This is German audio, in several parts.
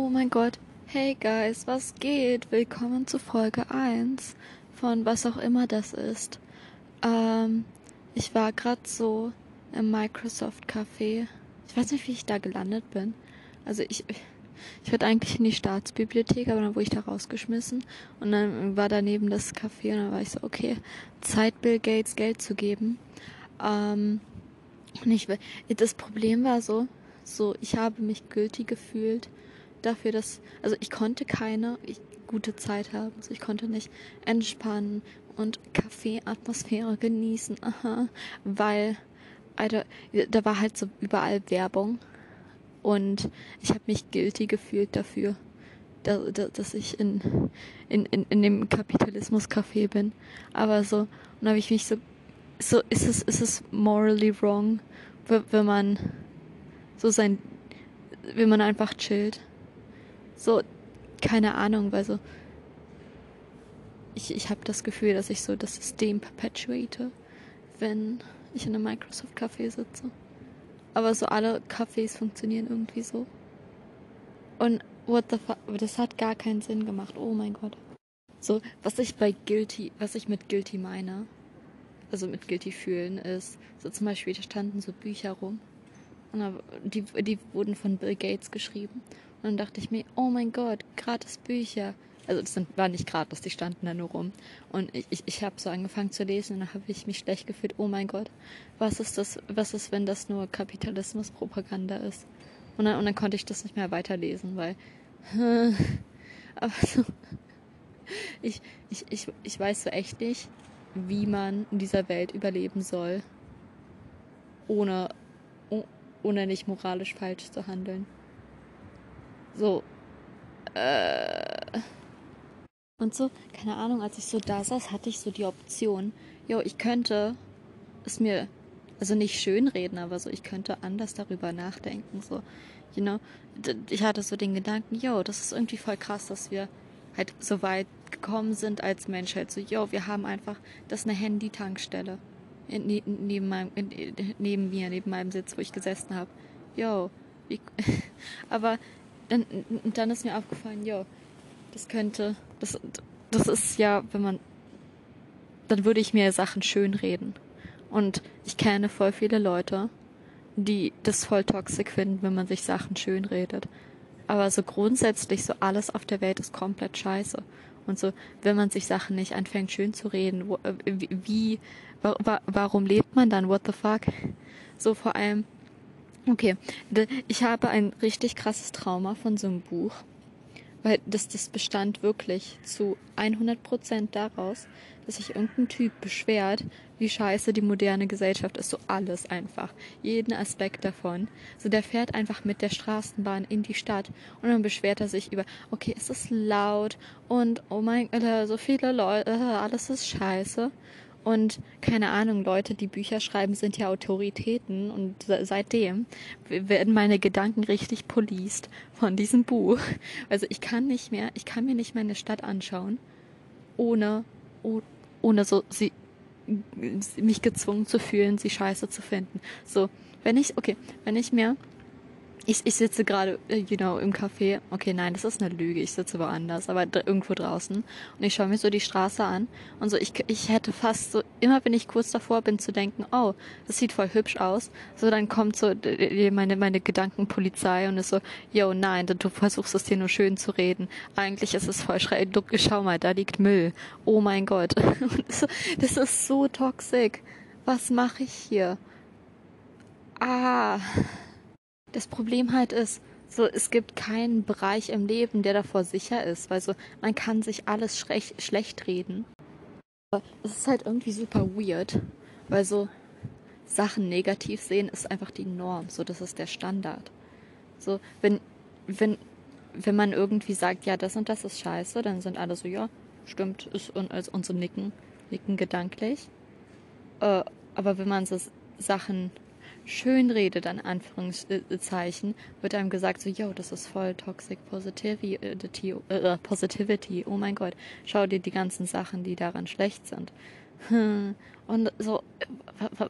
Oh mein Gott. Hey guys, was geht? Willkommen zu Folge 1 von was auch immer das ist. Ähm, ich war gerade so im Microsoft Café. Ich weiß nicht, wie ich da gelandet bin. Also ich, ich wollte eigentlich in die Staatsbibliothek, aber dann wurde ich da rausgeschmissen und dann war daneben das Café und dann war ich so, okay, Zeit Bill Gates Geld zu geben. Ähm, und ich, das Problem war so, so, ich habe mich gültig gefühlt dafür, dass, also ich konnte keine ich, gute Zeit haben. Also ich konnte nicht entspannen und Kaffeeatmosphäre genießen, aha, weil, Alter, da war halt so überall Werbung und ich habe mich guilty gefühlt dafür, dass, dass ich in, in, in, in dem Kapitalismus-Café bin. Aber so, und dann habe ich mich so, so ist es, ist es morally wrong, wenn man so sein, wenn man einfach chillt. So, keine Ahnung, weil so, ich, ich habe das Gefühl, dass ich so das System perpetuate, wenn ich in einem Microsoft-Café sitze. Aber so alle Cafés funktionieren irgendwie so. Und what the fuck, das hat gar keinen Sinn gemacht. Oh mein Gott. So, was ich bei Guilty, was ich mit Guilty meine, also mit Guilty fühlen, ist, so zum Beispiel, da standen so Bücher rum und die, die wurden von Bill Gates geschrieben. Und dann dachte ich mir, oh mein Gott, gratis Bücher. Also das war nicht gratis, die standen da nur rum. Und ich, ich, ich habe so angefangen zu lesen und dann habe ich mich schlecht gefühlt, oh mein Gott, was ist das, was ist, wenn das nur Kapitalismuspropaganda ist? Und dann, und dann konnte ich das nicht mehr weiterlesen, weil aber so, ich, ich, ich, ich weiß so echt nicht, wie man in dieser Welt überleben soll, ohne ohne nicht moralisch falsch zu handeln. So. Äh. Und so, keine Ahnung, als ich so da saß, hatte ich so die Option, jo, ich könnte es mir, also nicht schönreden, aber so, ich könnte anders darüber nachdenken, so, you know. Ich hatte so den Gedanken, jo, das ist irgendwie voll krass, dass wir halt so weit gekommen sind als Menschheit, so, jo, wir haben einfach, das ist eine Handy-Tankstelle neben, meinem, neben mir, neben meinem Sitz, wo ich gesessen habe. Yo, ich, aber dann, dann ist mir aufgefallen, yo, das könnte, das, das ist ja, wenn man, dann würde ich mir Sachen schön reden. Und ich kenne voll viele Leute, die das voll toxisch finden, wenn man sich Sachen schön redet. Aber so grundsätzlich, so alles auf der Welt ist komplett scheiße. Und so, wenn man sich Sachen nicht anfängt schön zu reden, wo, äh, wie, wa, warum lebt man dann? What the fuck? So vor allem, okay, ich habe ein richtig krasses Trauma von so einem Buch, weil das, das bestand wirklich zu 100 Prozent daraus, dass sich irgendein Typ beschwert, wie scheiße die moderne Gesellschaft ist. So alles einfach. Jeden Aspekt davon. So der fährt einfach mit der Straßenbahn in die Stadt und dann beschwert er sich über, okay, es ist laut und oh mein Gott, so viele Leute, alles ist scheiße. Und keine Ahnung, Leute, die Bücher schreiben, sind ja Autoritäten. Und seitdem werden meine Gedanken richtig policed von diesem Buch. Also ich kann nicht mehr, ich kann mir nicht meine Stadt anschauen, ohne, ohne so sie mich gezwungen zu fühlen, sie scheiße zu finden. So, wenn ich, okay, wenn ich mir ich, ich sitze gerade, äh, you know, im Café. Okay, nein, das ist eine Lüge. Ich sitze woanders, aber irgendwo draußen. Und ich schaue mir so die Straße an. Und so, ich, ich hätte fast so, immer wenn ich kurz davor bin zu denken, oh, das sieht voll hübsch aus. So, dann kommt so meine, meine Gedankenpolizei und ist so, yo, nein, du versuchst es dir nur schön zu reden. Eigentlich ist es voll schrecklich. Schau mal, da liegt Müll. Oh mein Gott. das ist so toxisch. Was mache ich hier? Ah. Das Problem halt ist, so, es gibt keinen Bereich im Leben, der davor sicher ist, weil so, man kann sich alles schlecht, schlecht reden. Aber es ist halt irgendwie super weird, weil so Sachen negativ sehen ist einfach die Norm, so, das ist der Standard. So, wenn, wenn, wenn man irgendwie sagt, ja, das und das ist scheiße, dann sind alle so, ja, stimmt, ist und, und so nicken, nicken gedanklich. Äh, aber wenn man so Sachen schönredet, an Anführungszeichen, wird einem gesagt, so, yo, das ist voll Toxic Positivity, äh, Positivity, oh mein Gott, schau dir die ganzen Sachen, die daran schlecht sind. Hm. Und so,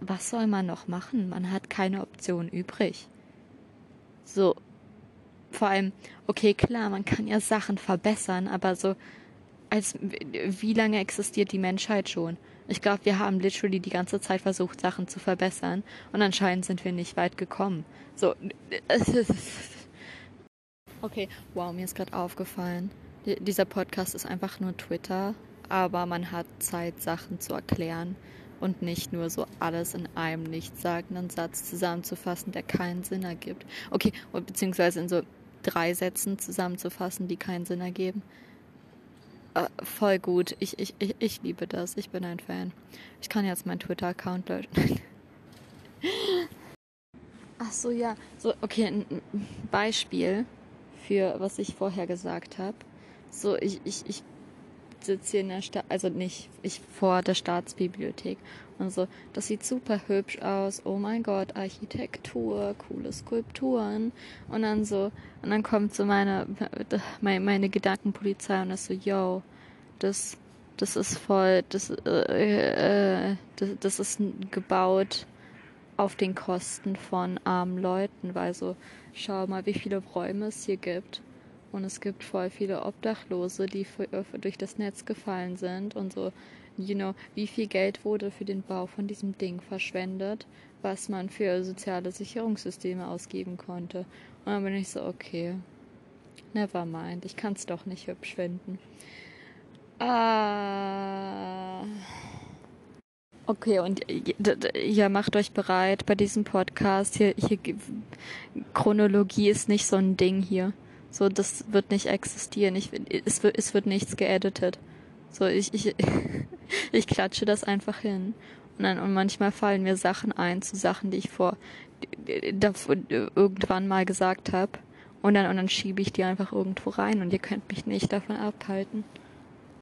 was soll man noch machen? Man hat keine Option übrig. So, vor allem, okay, klar, man kann ja Sachen verbessern, aber so, als wie lange existiert die Menschheit schon? Ich glaube, wir haben literally die ganze Zeit versucht, Sachen zu verbessern und anscheinend sind wir nicht weit gekommen. So. Okay, wow, mir ist gerade aufgefallen. Dieser Podcast ist einfach nur Twitter, aber man hat Zeit, Sachen zu erklären und nicht nur so alles in einem nichtssagenden Satz zusammenzufassen, der keinen Sinn ergibt. Okay, beziehungsweise in so drei Sätzen zusammenzufassen, die keinen Sinn ergeben. Äh, voll gut. Ich, ich, ich, ich liebe das. Ich bin ein Fan. Ich kann jetzt meinen Twitter-Account löschen. Ach so, ja. So, okay, ein Beispiel für was ich vorher gesagt habe. So, ich, ich, ich sitze hier in der Stadt, also nicht ich vor der Staatsbibliothek und so. Das sieht super hübsch aus. Oh mein Gott, Architektur, coole Skulpturen und dann so und dann kommt so meine meine, meine Gedankenpolizei und ist so, yo, das das ist voll, das äh, äh, das, das ist gebaut auf den Kosten von armen Leuten, weil so schau mal, wie viele Räume es hier gibt und es gibt voll viele Obdachlose, die für, für, durch das Netz gefallen sind und so, you know, wie viel Geld wurde für den Bau von diesem Ding verschwendet, was man für soziale Sicherungssysteme ausgeben konnte. Und dann bin ich so, okay, never mind, ich kann es doch nicht hübsch finden. Ah. Okay, und ja, macht euch bereit bei diesem Podcast. Hier, hier, Chronologie ist nicht so ein Ding hier. So, das wird nicht existieren. Ich, es, wird, es wird nichts geeditet. So, ich, ich, ich klatsche das einfach hin. Und, dann, und manchmal fallen mir Sachen ein zu Sachen, die ich vor davor, irgendwann mal gesagt habe. Und dann, und dann schiebe ich die einfach irgendwo rein und ihr könnt mich nicht davon abhalten.